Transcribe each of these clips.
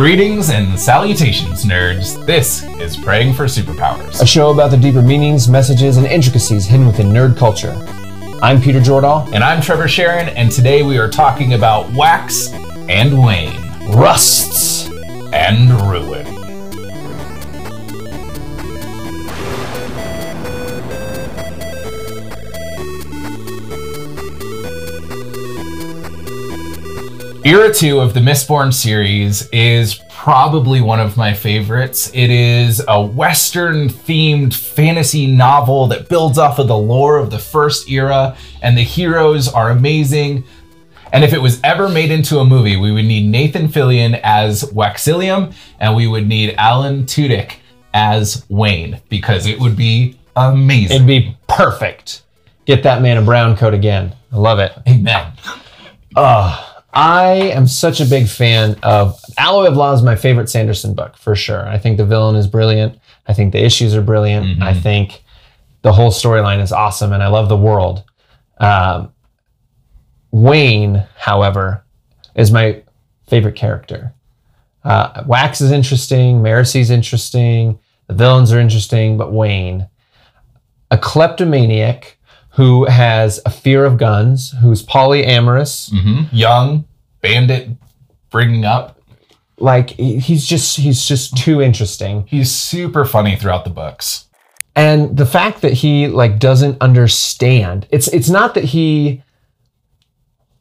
Greetings and salutations, nerds. This is Praying for Superpowers. a show about the deeper meanings, messages, and intricacies hidden within nerd culture. I'm Peter Jordahl. And I'm Trevor Sharon, and today we are talking about Wax and Wayne Rusts. and Ruin. Era 2 of the Mistborn series is probably one of my favorites. It is a Western themed fantasy novel that builds off of the lore of the first era, and the heroes are amazing. And if it was ever made into a movie, we would need Nathan Fillion as Waxillium, and we would need Alan Tudyk as Wayne, because it would be amazing. It'd be perfect. Get that man a brown coat again. I love it. Amen. I am such a big fan of Alloy of Law is my favorite Sanderson book for sure. I think the villain is brilliant. I think the issues are brilliant. I think the whole storyline is awesome, and I love the world. Um, Wayne, however, is my favorite character. Uh, Wax is interesting. Marasi's interesting. The villains are interesting, but Wayne, a kleptomaniac who has a fear of guns, who's polyamorous, hmm Young, bandit, bringing up. like he's just he's just too interesting He's super funny throughout the books. and the fact that he like doesn't understand it's it's not that he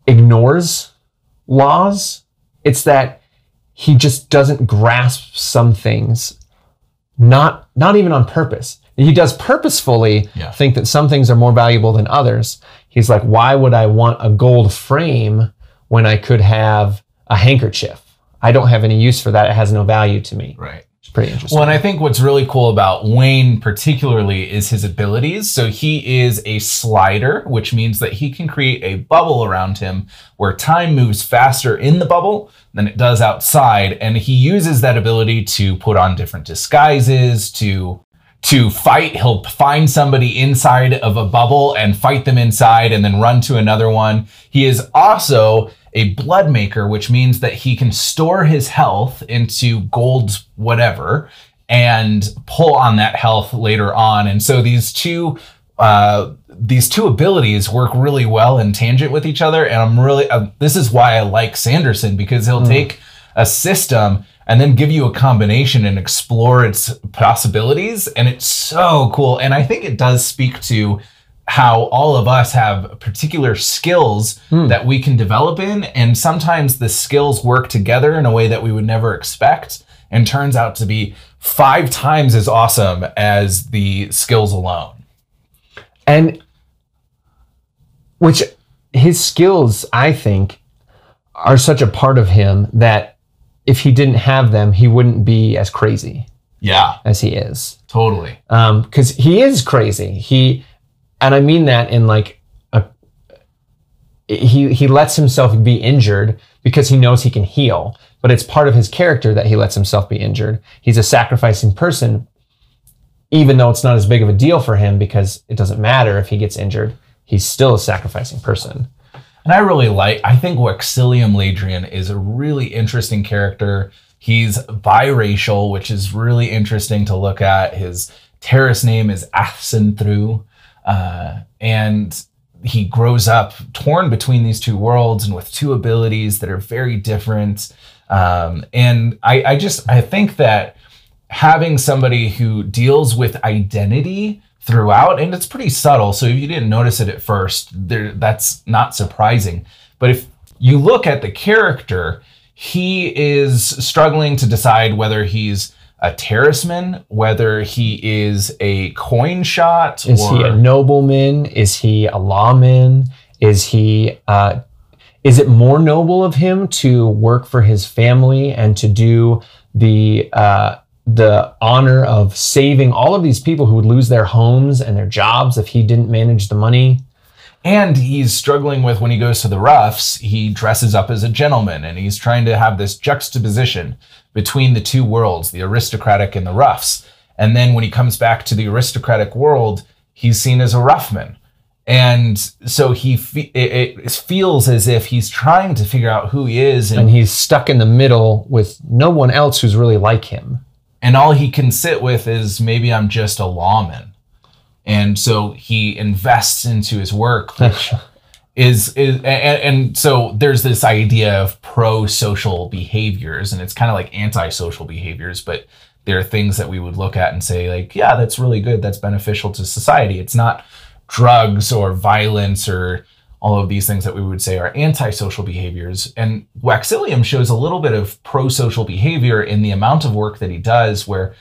ignores laws it's that he just doesn't grasp some things not not even on purpose he does purposefully Yeah. think that some things are more valuable than others he's like why would i want a gold frame when i could have a handkerchief i don't have any use for that it has no value to me Right. it's pretty interesting Well, and I think what's really cool about Wayne, particularly, is his abilities. So he is a slider, which means that he can create a bubble around him where time moves faster in the bubble than it does outside. And he uses that ability to put on different disguises, to to fight. He'll find somebody inside of a bubble and fight them inside and then run to another one. He is also a blood maker, which means that he can store his health into gold whatever and pull on that health later on. And so these two uh, these two abilities work really well in tangent with each other. And I'm really uh, this is why I like Sanderson because he'll take a system and then give you a combination and explore its possibilities. And it's so cool. And I think it does speak to how all of us have particular skills hmm. that we can develop in. And sometimes the skills work together in a way that we would never expect and turns out to be five times as awesome as the skills alone. and which his skills i think are such a part of him that if he didn't have them he wouldn't be as crazy Yeah, as he is. Totally. um because he is crazy. He and i mean that in like a he he lets himself be injured because he knows he can heal but it's part of his character that he lets himself be injured. He's a sacrificing person even though it's not as big of a deal for him because it doesn't matter if he gets injured he's still a sacrificing person And I really like, I think Waxillium Ladrian is a really interesting character. He's biracial, which is really interesting to look at. His Terris name is Asinthew. Uh, and he grows up torn between these two worlds and with two abilities that are very different. Um, and I, I just, I think that having somebody who deals with identity throughout and it's pretty subtle so if you didn't notice it at first there that's not surprising. But if you look at the character he is struggling to decide whether he's a Terrisman whether he is a coin shot is or he a nobleman? Is he a lawman? Is he uh is it more noble of him to work for his family and to do the uh the honor of saving all of these people who would lose their homes and their jobs if he didn't manage the money And he's struggling with when he goes to the roughs, he dresses up as a gentleman and he's trying to have this juxtaposition between the two worlds, the aristocratic and the roughs. And then when he comes back to the aristocratic world, he's seen as a roughman. And so he fe- it, it feels as if he's trying to figure out who he is, and, And he's stuck in the middle with no one else who's really like him. And all he can sit with is maybe I'm just a lawman. And so he invests into his work, which is is and, and so there's this idea of pro-social behaviors, and it's kind of like anti-social behaviors, but there are things that we would look at and say like, yeah, that's really good, that's beneficial to society. It's not drugs or violence or all of these things that we would say are antisocial behaviors. And Waxillium shows a little bit of pro-social behavior in the amount of work that he does, where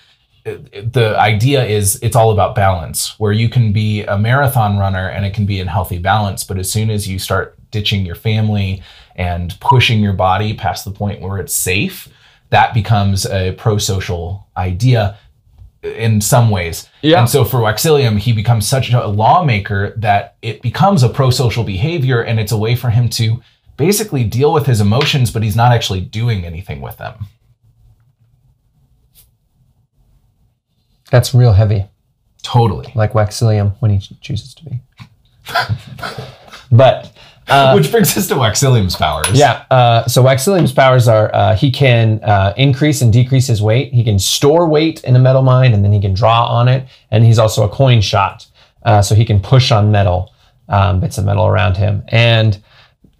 uh, the idea is it's all about balance, where you can be a marathon runner and it can be in healthy balance, but as soon as you start ditching your family and pushing your body past the point where it's safe, that becomes a pro-social idea in some ways. Yeah. And so for Waxillium, he becomes such a lawmaker that it becomes a pro-social behavior and it's a way for him to basically deal with his emotions, but he's not actually doing anything with them. That's real heavy, Totally. like Waxillium when he chooses to be. but uh, Which brings us to Waxillium's powers. yeah, uh, so Waxillium's powers are uh, he can uh, increase and decrease his weight. He can store weight in a metalmind and then he can draw on it. And he's also a coin shot. Uh, so he can push on metal, um, bits of metal around him. And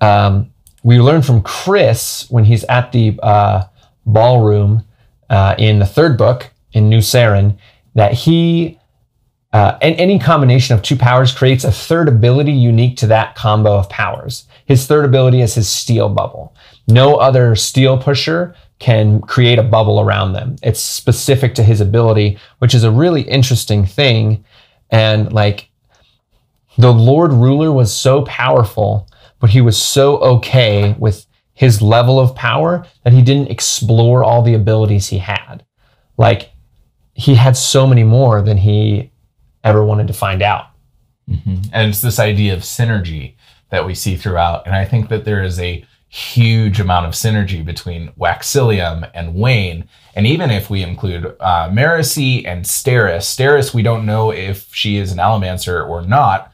um, we learn from Chris when he's at the uh, ballroom uh, in the third book in New Seran that he uh, and any combination of two powers creates a third ability unique to that combo of powers. His third ability is his steel bubble. No other steel pusher can create a bubble around them. It's specific to his ability, which is a really interesting thing. And like the Lord Ruler was so powerful, but he was so okay with his level of power that he didn't explore all the abilities he had. Like he had so many more than he ever wanted to find out. And it's this idea of synergy that we see throughout. And I think that there is a huge amount of synergy between Waxillium and Wayne. And even if we include uh, Marasi and Steris, Steris, we don't know if she is an Allomancer or not.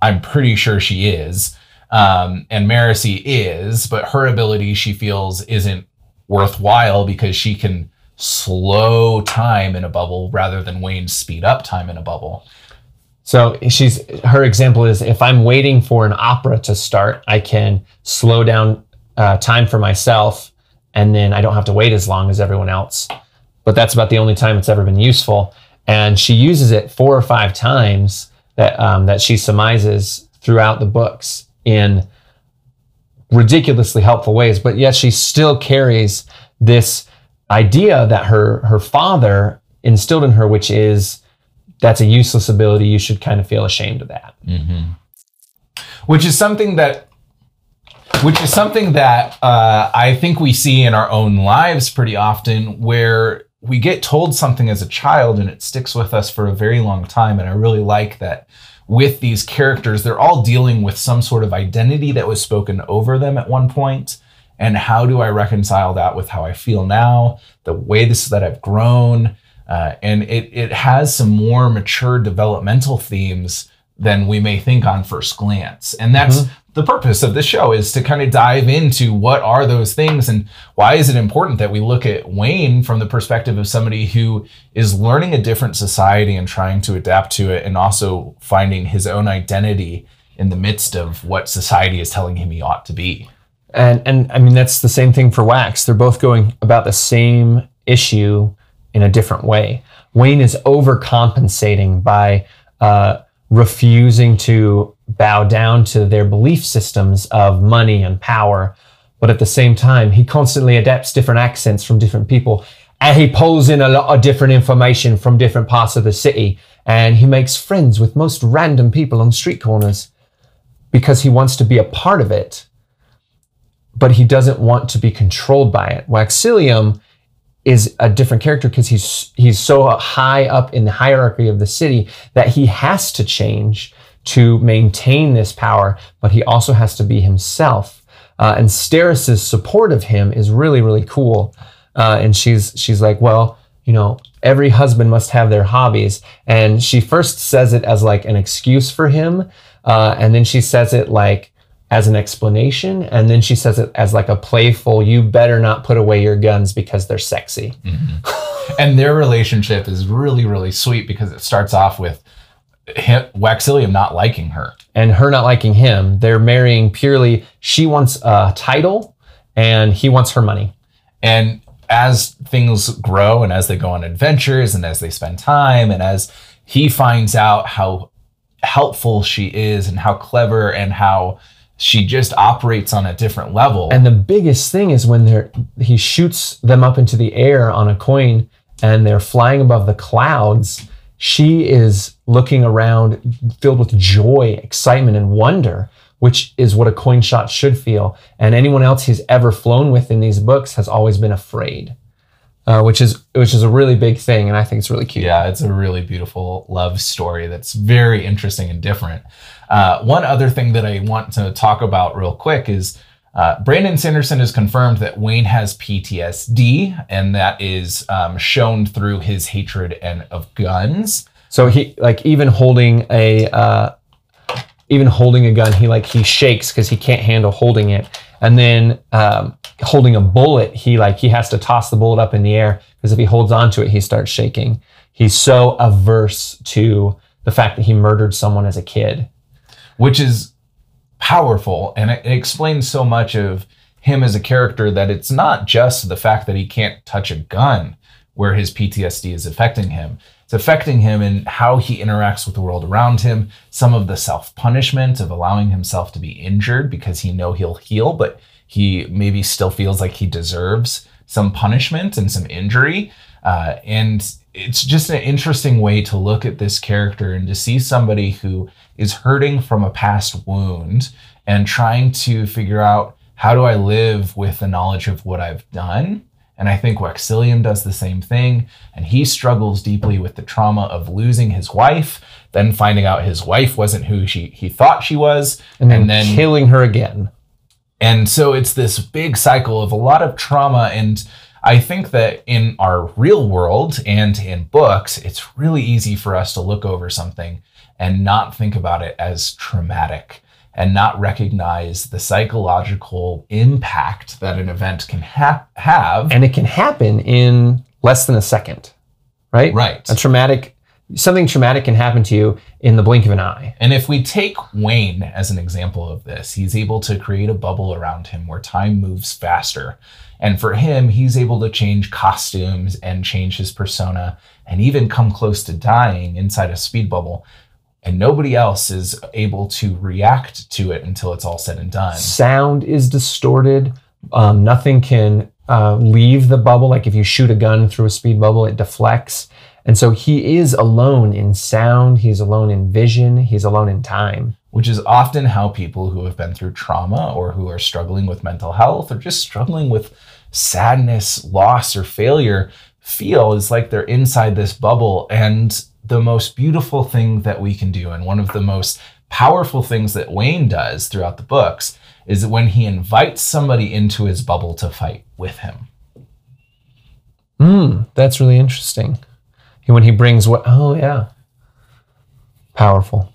I'm pretty sure she is. Um, and Marasi is, but her ability she feels isn't worthwhile because she can slow time in a bubble rather than Wayne speed up time in a bubble. So she's her example is if I'm waiting for an opera to start, I can slow down uh, time for myself, and then I don't have to wait as long as everyone else. But that's about the only time it's ever been useful. And she uses it four or five times that um, that she surmises throughout the books in ridiculously helpful ways. But yet she still carries this idea that her her father instilled in her, which is that's a useless ability. You should kind of feel ashamed of that. which is something that which is something that uh, I think we see in our own lives pretty often, where we get told something as a child and it sticks with us for a very long time. And I really like that with these characters, they're all dealing with some sort of identity that was spoken over them at one point. And how do I reconcile that with how I feel now, the way this that I've grown, uh, and it it has some more mature developmental themes than we may think on first glance. And that's the purpose of this show is to kind of dive into what are those things and why is it important that we look at Wayne from the perspective of somebody who is learning a different society and trying to adapt to it and also finding his own identity in the midst of what society is telling him he ought to be. And and I mean that's the same thing for Wax. They're both going about the same issue in a different way. Wayne is overcompensating by uh, refusing to bow down to their belief systems of money and power, but at the same time he constantly adapts different accents from different people, and he pulls in a lot of different information from different parts of the city, and he makes friends with most random people on street corners because he wants to be a part of it but he doesn't want to be controlled by it. Waxillium is a different character because he's he's so high up in the hierarchy of the city that he has to change to maintain this power, but he also has to be himself. Uh, and Steris's support of him is really really cool, uh, and she's she's like, well, you know, every husband must have their hobbies, and she first says it as like an excuse for him. Uh, and then she says it like as an explanation, and then she says it as like a playful, "You better not put away your guns because they're sexy." Mm-hmm. and their relationship is really really sweet because it starts off with him, Waxillium not liking her. and her not liking him. They're marrying purely. She wants a title, and he wants her money. And as things grow and as they go on adventures and as they spend time and as he finds out how helpful she is and how clever and how she just operates on a different level. And the biggest thing is when they're he shoots them up into the air on a coin, and they're flying above the clouds. She is looking around, filled with joy, excitement, and wonder, which is what a coin shot should feel. And anyone else he's ever flown with in these books has always been afraid, uh, which is which is a really big thing, and I think it's really cute. Yeah, it's a really beautiful love story that's very interesting and different. Uh, one other thing that I want to talk about real quick is uh, Brandon Sanderson has confirmed that Wayne has PTSD, and that is um, shown through his hatred and of guns. So he like even holding a uh, even holding a gun, he like he shakes because he can't handle holding it. And then um, holding a bullet, he like he has to toss the bullet up in the air because if he holds onto it, he starts shaking. He's so averse to the fact that he murdered someone as a kid. which is powerful and it explains so much of him as a character that it's not just the fact that he can't touch a gun where his PTSD is affecting him. It's affecting him in how he interacts with the world around him, some of the self-punishment of allowing himself to be injured because he know he'll heal, but he maybe still feels like he deserves some punishment and some injury. Uh, and it's just an interesting way to look at this character and to see somebody who is hurting from a past wound and trying to figure out how do I live with the knowledge of what I've done. And I think Waxillium does the same thing. And he struggles deeply with the trauma of losing his wife, then finding out his wife wasn't who she, he thought she was, And then, and then killing her again. and so it's this big cycle of a lot of trauma. And I think that in our real world and in books, it's really easy for us to look over something and not think about it as traumatic and not recognize the psychological impact that an event can ha- have. And it can happen in less than a second, right? Right. A traumatic, something traumatic can happen to you in the blink of an eye. And if we take Wayne as an example of this, he's able to create a bubble around him where time moves faster. And for him, he's able to change costumes and change his persona and even come close to dying inside a speed bubble. And nobody else is able to react to it until it's all said and done. Sound is distorted. Um, nothing can uh, leave the bubble. Like if you shoot a gun through a speed bubble, it deflects. And so he is alone in sound. He's alone in vision. He's alone in time. which is often how people who have been through trauma or who are struggling with mental health or just struggling with sadness, loss, or failure feel is like they're inside this bubble. And the most beautiful thing that we can do, and one of the most powerful things that Wayne does throughout the books, is when he invites somebody into his bubble to fight with him. Hmm, that's really interesting. When he brings what? Oh yeah, powerful.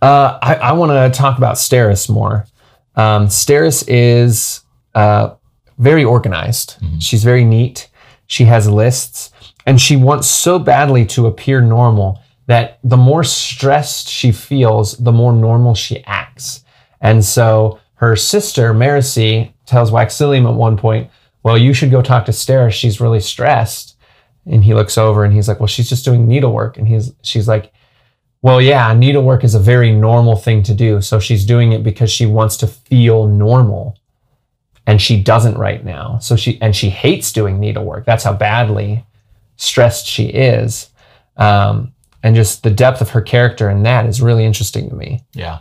Uh, I, I want to talk about Steris more. Um, Steris is uh, very organized. She's very neat. She has lists, and she wants so badly to appear normal that the more stressed she feels, the more normal she acts. And so her sister, Marcy, tells Waxillium at one point, Well, you should go talk to Steris. She's really stressed. And he looks over and he's like, Well, she's just doing needlework. And he's she's like, Well, yeah, needlework is a very normal thing to do. So she's doing it because she wants to feel normal. And she doesn't right now. So she and she hates doing needlework. That's how badly stressed she is. Um, and just the depth of her character in that is really interesting to me. Yeah.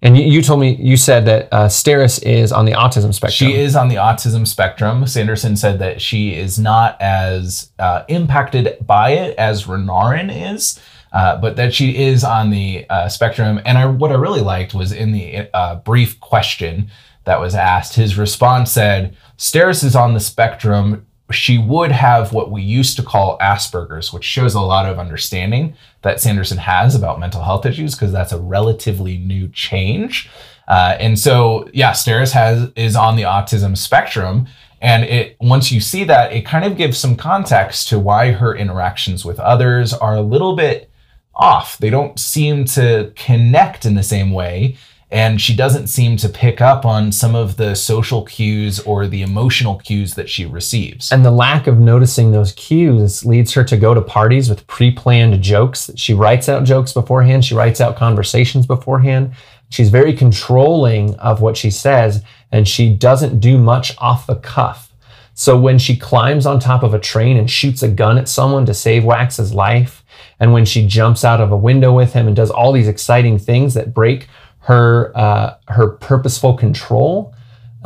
And you, you told me you said that uh, Steris is on the autism spectrum. She is on the autism spectrum. Sanderson said that she is not as uh, impacted by it as Renarin is, uh, but that she is on the uh, spectrum. And I, what I really liked was in the uh, brief question that was asked, his response said, Steris is on the spectrum. She would have what we used to call Asperger's, which shows a lot of understanding that Sanderson has about mental health issues because that's a relatively new change. Uh, and so, yeah, Steris has is on the autism spectrum, and it once you see that, it kind of gives some context to why her interactions with others are a little bit off. They don't seem to connect in the same way and she doesn't seem to pick up on some of the social cues or the emotional cues that she receives. And the lack of noticing those cues leads her to go to parties with pre planned jokes. She writes out jokes beforehand, she writes out conversations beforehand. She's very controlling of what she says, and she doesn't do much off the cuff. So when she climbs on top of a train and shoots a gun at someone to save Wax's life, and when she jumps out of a window with him and does all these exciting things that break her uh, her purposeful control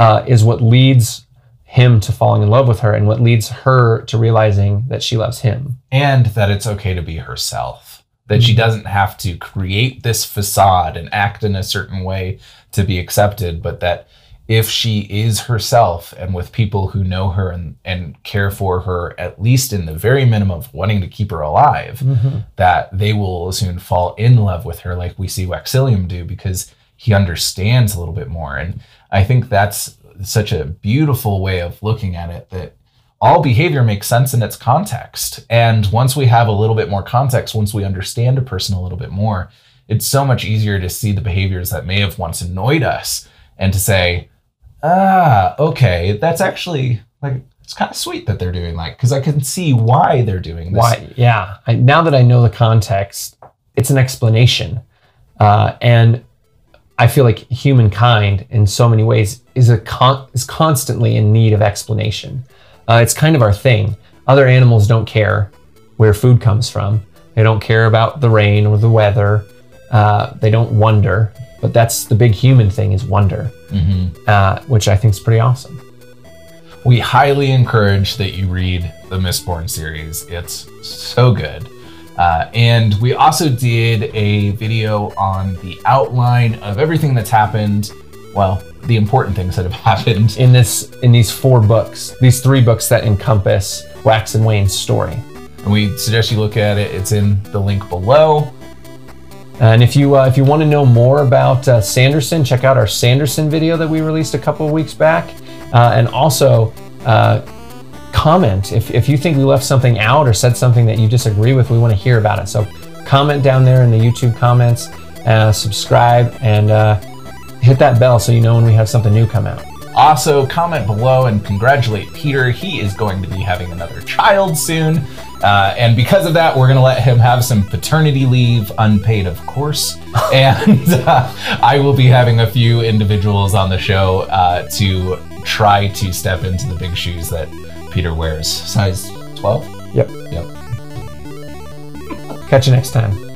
uh, is what leads him to falling in love with her and what leads her to realizing that she loves him and that it's okay to be herself that mm-hmm. she doesn't have to create this facade and act in a certain way to be accepted but that if she is herself and with people who know her and, and care for her, at least in the very minimum of wanting to keep her alive, mm-hmm. that they will soon fall in love with her, like we see Waxillium do, because he understands a little bit more. And I think that's such a beautiful way of looking at it that all behavior makes sense in its context. And once we have a little bit more context, once we understand a person a little bit more, it's so much easier to see the behaviors that may have once annoyed us and to say, ah, okay, that's actually like it's kind of sweet that they're doing that because I can see why they're doing this. Why? Yeah. I, now that I know the context, it's an explanation, uh, and I feel like humankind, in so many ways, is a con- is constantly in need of explanation. Uh, it's kind of our thing. Other animals don't care where food comes from. They don't care about the rain or the weather. Uh, they don't wonder. But that's the big human thing is wonder, mm-hmm. uh, which I think is pretty awesome. We highly encourage that you read the Mistborn series. It's so good. Uh, and we also did a video on the outline of everything that's happened. Well, the important things that have happened in this in these four books, these three books that encompass Wax and Wayne's story. And we suggest you look at it. It's in the link below. And if you uh, if you want to know more about uh, Sanderson, check out our Sanderson video that we released a couple of weeks back, uh, and also uh, comment if if you think we left something out or said something that you disagree with. We want to hear about it. So comment down there in the YouTube comments, uh, subscribe, and uh, hit that bell so you know when we have something new come out. Also, comment below and congratulate Peter. He is going to be having another child soon. Uh, and because of that, we're going to let him have some paternity leave, unpaid, of course. and uh, I will be having a few individuals on the show uh, to try to step into the big shoes that Peter wears. Size 12? Yep. Yep. Catch you next time.